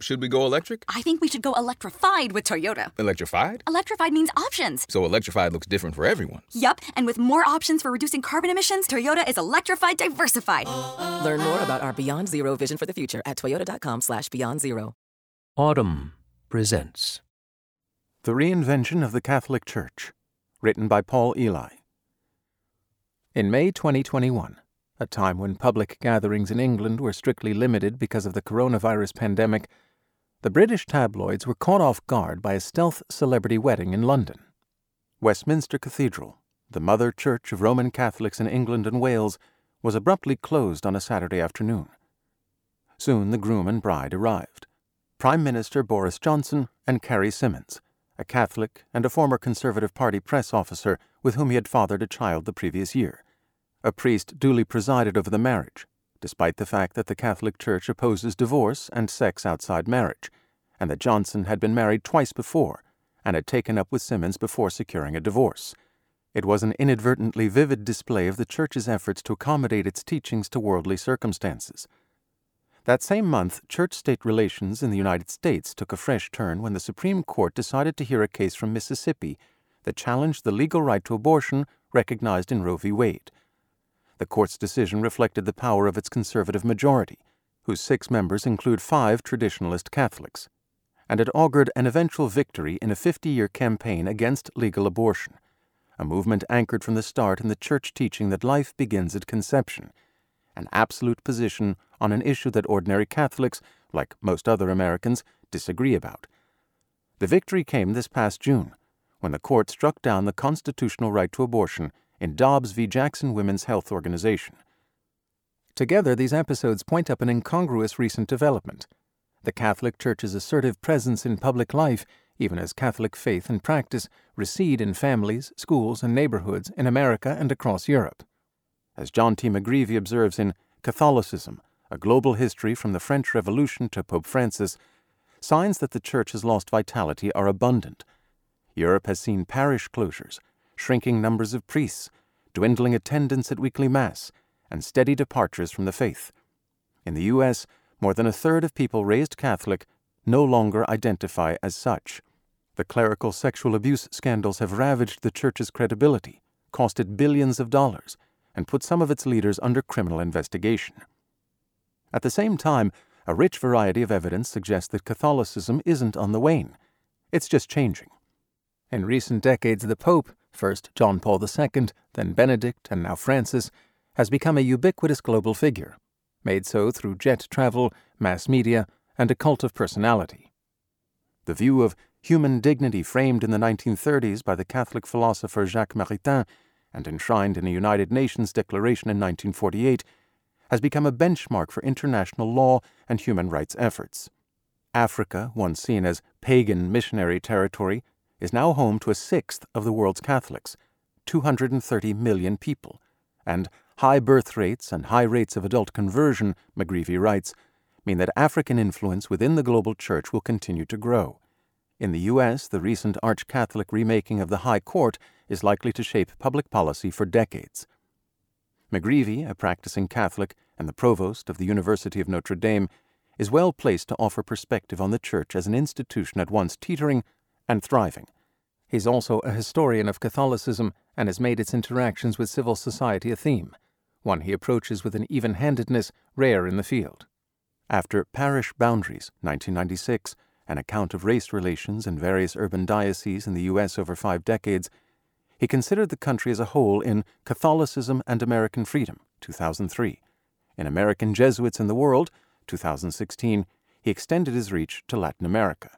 Should we go electric? I think we should go electrified with Toyota. Electrified? Electrified means options. So electrified looks different for everyone. Yup, and with more options for reducing carbon emissions, Toyota is electrified diversified. Learn more about our Beyond Zero vision for the future at toyota.com slash beyond zero. Audm presents The Reinvention of the Catholic Church, written by Paul Elie. In May 2021, a time when public gatherings in England were strictly limited because of the coronavirus pandemic, the British tabloids were caught off guard by a stealth celebrity wedding in London. Westminster Cathedral, the mother church of Roman Catholics in England and Wales, was abruptly closed on a Saturday afternoon. Soon the groom and bride arrived Prime Minister Boris Johnson and Carrie Symonds, a Catholic and a former Conservative Party press officer with whom he had fathered a child the previous year. A priest duly presided over the marriage, despite the fact that the Catholic Church opposes divorce and sex outside marriage, and that Johnson had been married twice before and had taken up with Symonds before securing a divorce. It was an inadvertently vivid display of the Church's efforts to accommodate its teachings to worldly circumstances. That same month, church state relations in the United States took a fresh turn when the Supreme Court decided to hear a case from Mississippi that challenged the legal right to abortion recognized in Roe v. Wade. The court's decision reflected the power of its conservative majority, whose six members include five traditionalist Catholics, and it augured an eventual victory in a 50 year campaign against legal abortion, a movement anchored from the start in the church teaching that life begins at conception, an absolute position on an issue that ordinary Catholics, like most other Americans, disagree about. The victory came this past June, when the court struck down the constitutional right to abortion in Dobbs v. Jackson Women's Health Organization. Together, these episodes point up an incongruous recent development the Catholic Church's assertive presence in public life, even as Catholic faith and practice recede in families, schools, and neighborhoods in America and across Europe. As John T. McGreevy observes in Catholicism, a global history from the French Revolution to Pope Francis, signs that the Church has lost vitality are abundant. Europe has seen parish closures, shrinking numbers of priests, dwindling attendance at weekly Mass, and steady departures from the faith. In the U.S., more than a third of people raised Catholic no longer identify as such. The clerical sexual abuse scandals have ravaged the Church's credibility, cost it billions of dollars, and put some of its leaders under criminal investigation. At the same time, a rich variety of evidence suggests that Catholicism isn't on the wane. It's just changing. In recent decades, the Pope, first John Paul II, then Benedict, and now Francis, has become a ubiquitous global figure, made so through jet travel, mass media, and a cult of personality. The view of human dignity framed in the 1930s by the Catholic philosopher Jacques Maritain and enshrined in a United Nations declaration in 1948 has become a benchmark for international law and human rights efforts. Africa, once seen as pagan missionary territory, is now home to a sixth of the world's Catholics, 230 million people, and high birth rates and high rates of adult conversion, McGreevy writes, mean that African influence within the global church will continue to grow. In the U.S., the recent Arch Catholic remaking of the High Court is likely to shape public policy for decades. McGreevy, a practicing Catholic and the provost of the University of Notre Dame, is well placed to offer perspective on the Church as an institution at once teetering and thriving. He's also a historian of Catholicism and has made its interactions with civil society a theme, one he approaches with an even handedness rare in the field. After Parish Boundaries, 1996, an account of race relations in various urban dioceses in the U.S. over five decades, he considered the country as a whole in Catholicism and American Freedom, 2003. In American Jesuits in the World, 2016, he extended his reach to Latin America.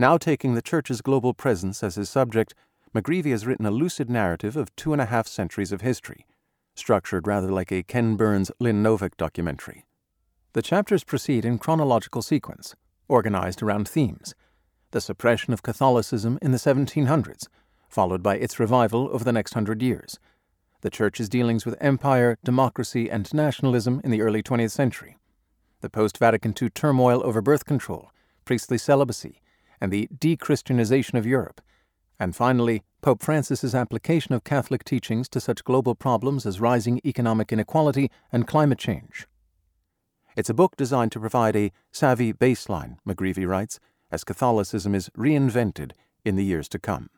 Now taking the Church's global presence as his subject, McGreevy has written a lucid narrative of two and a half centuries of history, structured rather like a Ken Burns Lynn Novick documentary. The chapters proceed in chronological sequence, organized around themes. The suppression of Catholicism in the 1700s, followed by its revival over the next hundred years, the Church's dealings with empire, democracy, and nationalism in the early 20th century, the post Vatican II turmoil over birth control, priestly celibacy, and the de-Christianization of Europe, and finally, Pope Francis's application of Catholic teachings to such global problems as rising economic inequality and climate change. It's a book designed to provide a savvy baseline, McGreevy writes, as Catholicism is reinvented in the years to come.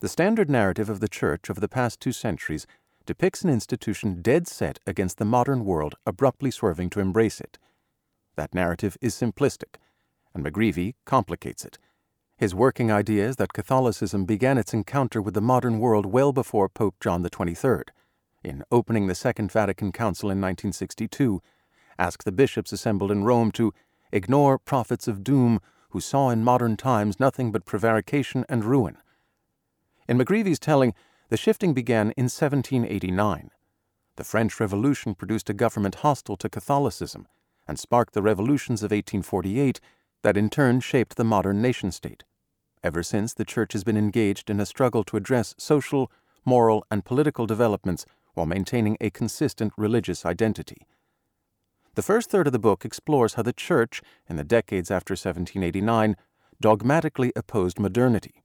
The standard narrative of the Church over the past two centuries depicts an institution dead set against the modern world abruptly swerving to embrace it. That narrative is simplistic, and McGreevy complicates it. His working idea is that Catholicism began its encounter with the modern world well before Pope John XXIII. In opening the Second Vatican Council in 1962, asked the bishops assembled in Rome to ignore prophets of doom who saw in modern times nothing but prevarication and ruin. In McGreevy's telling, the shifting began in 1789. The French Revolution produced a government hostile to Catholicism and sparked the revolutions of 1848 that in turn shaped the modern nation state. Ever since, the Church has been engaged in a struggle to address social, moral, and political developments while maintaining a consistent religious identity. The first third of the book explores how the Church, in the decades after 1789, dogmatically opposed modernity,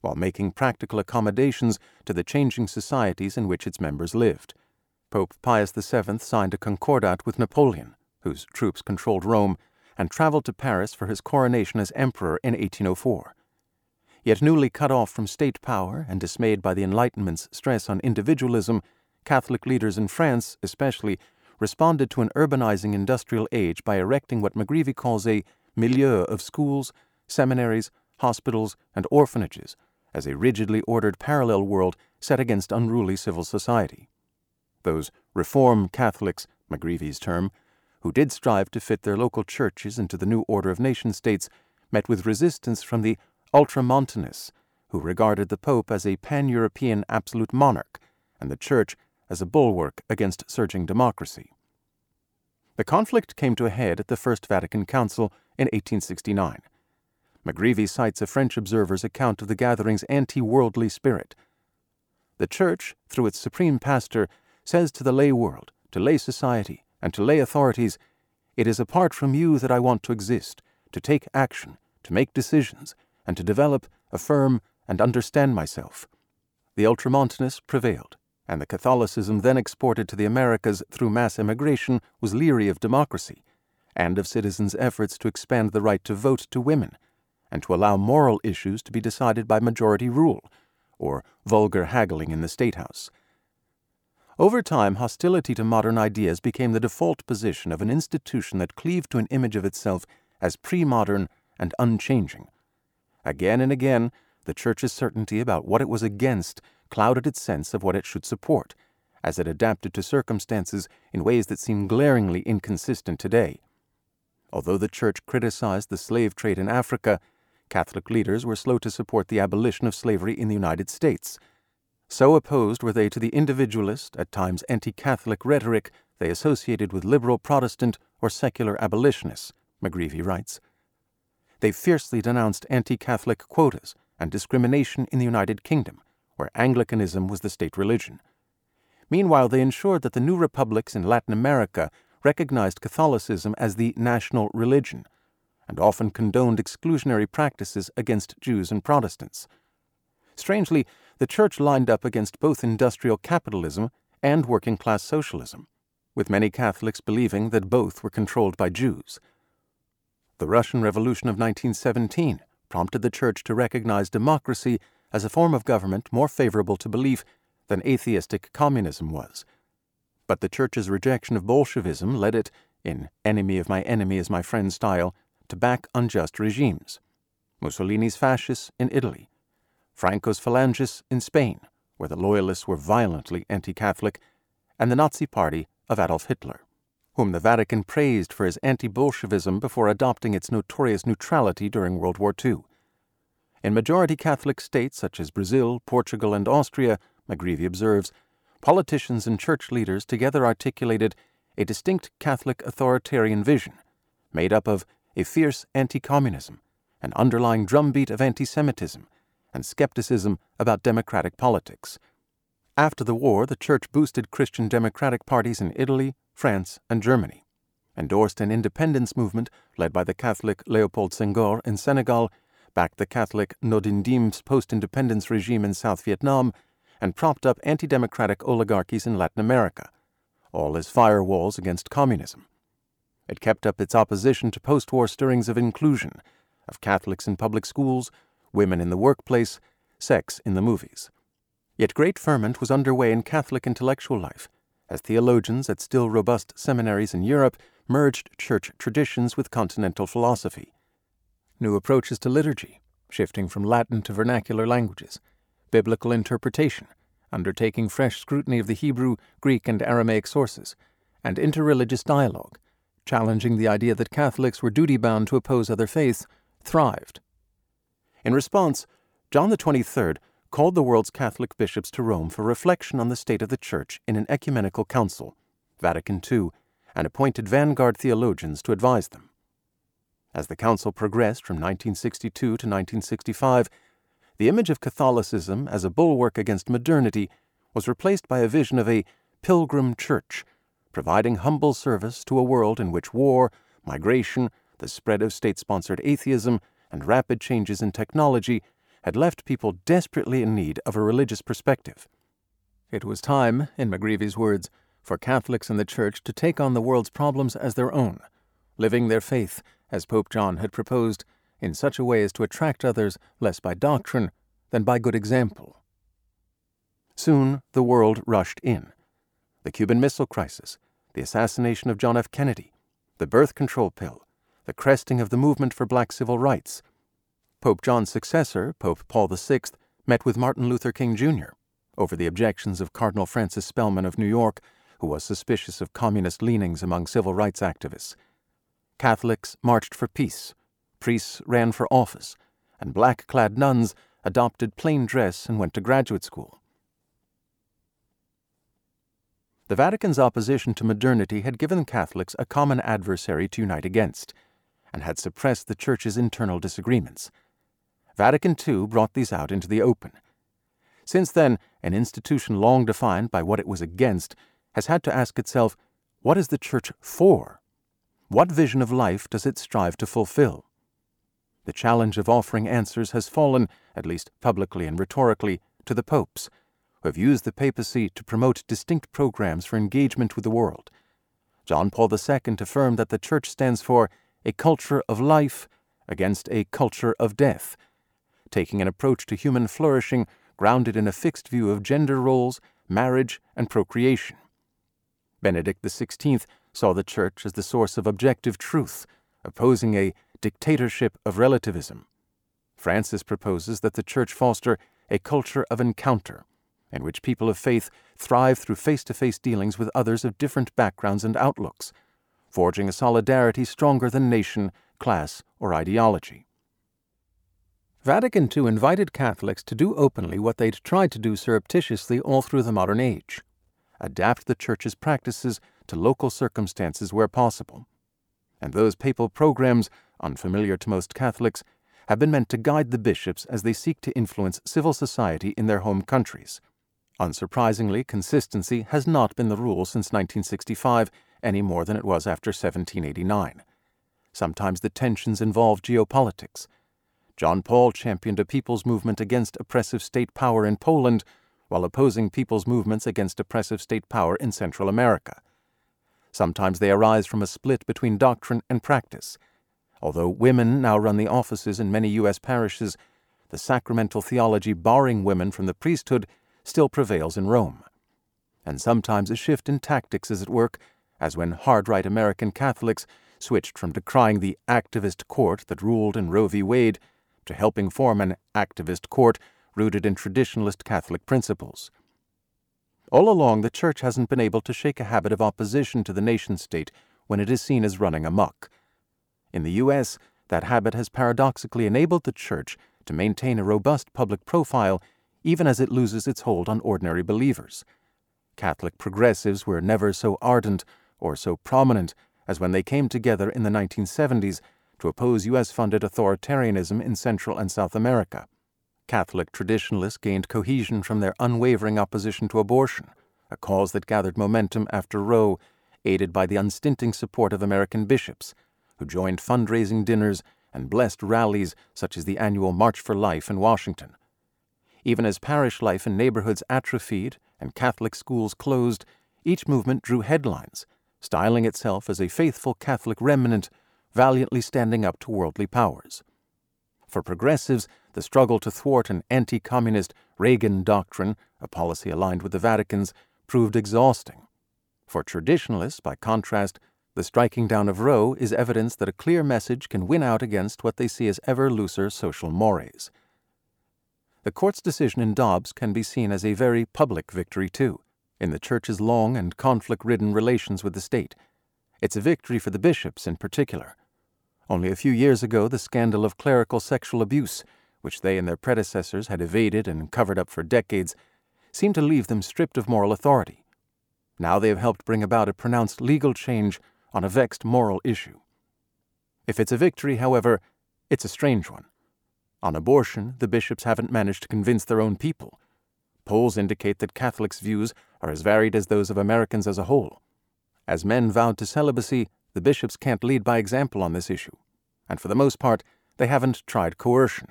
while making practical accommodations to the changing societies in which its members lived. Pope Pius VII signed a concordat with Napoleon, whose troops controlled Rome, and traveled to Paris for his coronation as emperor in 1804. Yet newly cut off from state power and dismayed by the Enlightenment's stress on individualism, Catholic leaders in France, especially, responded to an urbanizing industrial age by erecting what McGreevy calls a milieu of schools, seminaries, hospitals, and orphanages as a rigidly ordered parallel world set against unruly civil society. Those reform Catholics, McGreevy's term, who did strive to fit their local churches into the new order of nation states, met with resistance from the ultramontanists, who regarded the Pope as a pan European absolute monarch and the Church as a bulwark against surging democracy. The conflict came to a head at the First Vatican Council in 1869. McGreevy cites a French observer's account of the gathering's anti worldly spirit. The Church, through its supreme pastor, says to the lay world, to lay society, and to lay authorities, It is apart from you that I want to exist, to take action, to make decisions, and to develop, affirm, and understand myself. The Ultramontanists prevailed and the Catholicism then exported to the Americas through mass emigration was leery of democracy and of citizens' efforts to expand the right to vote to women and to allow moral issues to be decided by majority rule or vulgar haggling in the State House. Over time, hostility to modern ideas became the default position of an institution that cleaved to an image of itself as pre modern and unchanging. Again and again, the Church's certainty about what it was against clouded its sense of what it should support, as it adapted to circumstances in ways that seem glaringly inconsistent today. Although the Church criticized the slave trade in Africa, Catholic leaders were slow to support the abolition of slavery in the United States. So opposed were they to the individualist, at times anti Catholic rhetoric they associated with liberal Protestant or secular abolitionists, McGreevy writes. They fiercely denounced anti Catholic quotas and discrimination in the United Kingdom, where Anglicanism was the state religion. Meanwhile, they ensured that the new republics in Latin America recognized Catholicism as the national religion, and often condoned exclusionary practices against Jews and Protestants. Strangely, the Church lined up against both industrial capitalism and working class socialism, with many Catholics believing that both were controlled by Jews. The Russian Revolution of 1917 prompted the Church to recognize democracy as a form of government more favorable to belief than atheistic communism was. But the Church's rejection of Bolshevism led it, in enemy of my enemy is my friend style, to back unjust regimes. Mussolini's fascists in Italy, Franco's Falangists in Spain, where the loyalists were violently anti Catholic, and the Nazi Party of Adolf Hitler, whom the Vatican praised for his anti Bolshevism before adopting its notorious neutrality during World War II. In majority Catholic states such as Brazil, Portugal, and Austria, McGreevy observes, politicians and church leaders together articulated a distinct Catholic authoritarian vision, made up of a fierce anti communism, an underlying drumbeat of anti Semitism, and skepticism about democratic politics. After the war, the Church boosted Christian democratic parties in Italy, France, and Germany, endorsed an independence movement led by the Catholic Leopold Senghor in Senegal backed the Catholic Diem's post independence regime in South Vietnam, and propped up anti democratic oligarchies in Latin America, all as firewalls against communism. It kept up its opposition to post war stirrings of inclusion, of Catholics in public schools, women in the workplace, sex in the movies. Yet great ferment was underway in Catholic intellectual life, as theologians at still robust seminaries in Europe merged church traditions with continental philosophy. New approaches to liturgy, shifting from Latin to vernacular languages, biblical interpretation, undertaking fresh scrutiny of the Hebrew, Greek, and Aramaic sources, and interreligious dialogue, challenging the idea that Catholics were duty bound to oppose other faiths, thrived. In response, John XXIII called the world's Catholic bishops to Rome for reflection on the state of the Church in an ecumenical council, Vatican II, and appointed vanguard theologians to advise them. As the council progressed from 1962 to 1965, the image of Catholicism as a bulwark against modernity was replaced by a vision of a pilgrim church, providing humble service to a world in which war, migration, the spread of state sponsored atheism, and rapid changes in technology had left people desperately in need of a religious perspective. It was time, in McGreevy's words, for Catholics and the Church to take on the world's problems as their own, living their faith, as Pope John had proposed, in such a way as to attract others less by doctrine than by good example. Soon the world rushed in. The Cuban Missile Crisis, the assassination of John F. Kennedy, the birth control pill, the cresting of the movement for black civil rights. Pope John's successor, Pope Paul VI, met with Martin Luther King Jr. over the objections of Cardinal Francis Spellman of New York, who was suspicious of communist leanings among civil rights activists. Catholics marched for peace, priests ran for office, and black clad nuns adopted plain dress and went to graduate school. The Vatican's opposition to modernity had given Catholics a common adversary to unite against, and had suppressed the Church's internal disagreements. Vatican II brought these out into the open. Since then, an institution long defined by what it was against has had to ask itself what is the Church for? What vision of life does it strive to fulfill? The challenge of offering answers has fallen, at least publicly and rhetorically, to the popes, who have used the papacy to promote distinct programs for engagement with the world. John Paul II affirmed that the Church stands for a culture of life against a culture of death, taking an approach to human flourishing grounded in a fixed view of gender roles, marriage, and procreation. Benedict XVI saw the Church as the source of objective truth, opposing a dictatorship of relativism. Francis proposes that the Church foster a culture of encounter, in which people of faith thrive through face to face dealings with others of different backgrounds and outlooks, forging a solidarity stronger than nation, class, or ideology. Vatican II invited Catholics to do openly what they'd tried to do surreptitiously all through the modern age adapt the Church's practices to local circumstances where possible. And those papal programs unfamiliar to most Catholics, have been meant to guide the bishops as they seek to influence civil society in their home countries. Unsurprisingly, consistency has not been the rule since 1965 any more than it was after 1789. Sometimes the tensions involve geopolitics. John Paul championed a people's movement against oppressive state power in Poland while opposing people's movements against oppressive state power in Central America. Sometimes they arise from a split between doctrine and practice. Although women now run the offices in many U.S. parishes, the sacramental theology barring women from the priesthood still prevails in Rome. And sometimes a shift in tactics is at work, as when hard right American Catholics switched from decrying the activist court that ruled in Roe v. Wade to helping form an activist court rooted in traditionalist Catholic principles. All along, the Church hasn't been able to shake a habit of opposition to the nation state when it is seen as running amok. In the U.S., that habit has paradoxically enabled the Church to maintain a robust public profile even as it loses its hold on ordinary believers. Catholic progressives were never so ardent or so prominent as when they came together in the 1970s to oppose U.S. funded authoritarianism in Central and South America. Catholic traditionalists gained cohesion from their unwavering opposition to abortion, a cause that gathered momentum after Roe, aided by the unstinting support of American bishops who joined fundraising dinners and blessed rallies such as the annual March for Life in Washington. Even as parish life in neighborhoods atrophied and Catholic schools closed, each movement drew headlines, styling itself as a faithful Catholic remnant valiantly standing up to worldly powers. For progressives, the struggle to thwart an anti communist Reagan doctrine, a policy aligned with the Vatican's, proved exhausting. For traditionalists, by contrast, the striking down of Roe is evidence that a clear message can win out against what they see as ever looser social mores. The court's decision in Dobbs can be seen as a very public victory, too, in the Church's long and conflict ridden relations with the state. It's a victory for the bishops in particular. Only a few years ago, the scandal of clerical sexual abuse, which they and their predecessors had evaded and covered up for decades, seemed to leave them stripped of moral authority. Now they have helped bring about a pronounced legal change on a vexed moral issue. If it's a victory, however, it's a strange one. On abortion, the bishops haven't managed to convince their own people. Polls indicate that Catholics' views are as varied as those of Americans as a whole. As men vowed to celibacy, the bishops can't lead by example on this issue, and for the most part, they haven't tried coercion,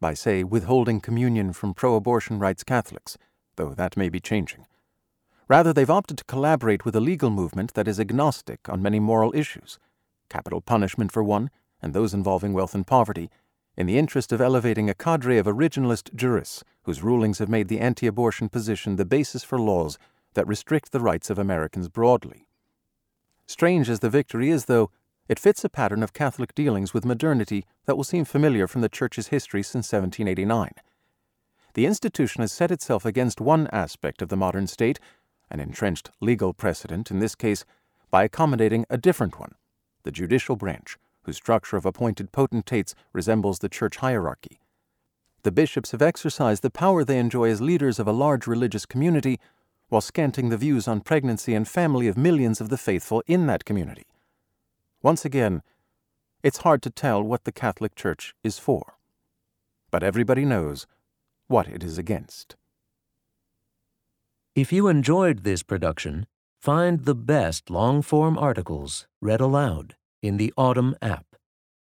by, say, withholding communion from pro abortion rights Catholics, though that may be changing. Rather, they've opted to collaborate with a legal movement that is agnostic on many moral issues capital punishment for one, and those involving wealth and poverty, in the interest of elevating a cadre of originalist jurists whose rulings have made the anti abortion position the basis for laws that restrict the rights of Americans broadly. Strange as the victory is, though, it fits a pattern of Catholic dealings with modernity that will seem familiar from the Church's history since 1789. The institution has set itself against one aspect of the modern state, an entrenched legal precedent in this case, by accommodating a different one, the judicial branch, whose structure of appointed potentates resembles the church hierarchy. The bishops have exercised the power they enjoy as leaders of a large religious community while scanting the views on pregnancy and family of millions of the faithful in that community. Once again, it's hard to tell what the Catholic Church is for. But everybody knows what it is against. If you enjoyed this production, find the best long form articles read aloud in the Audm app,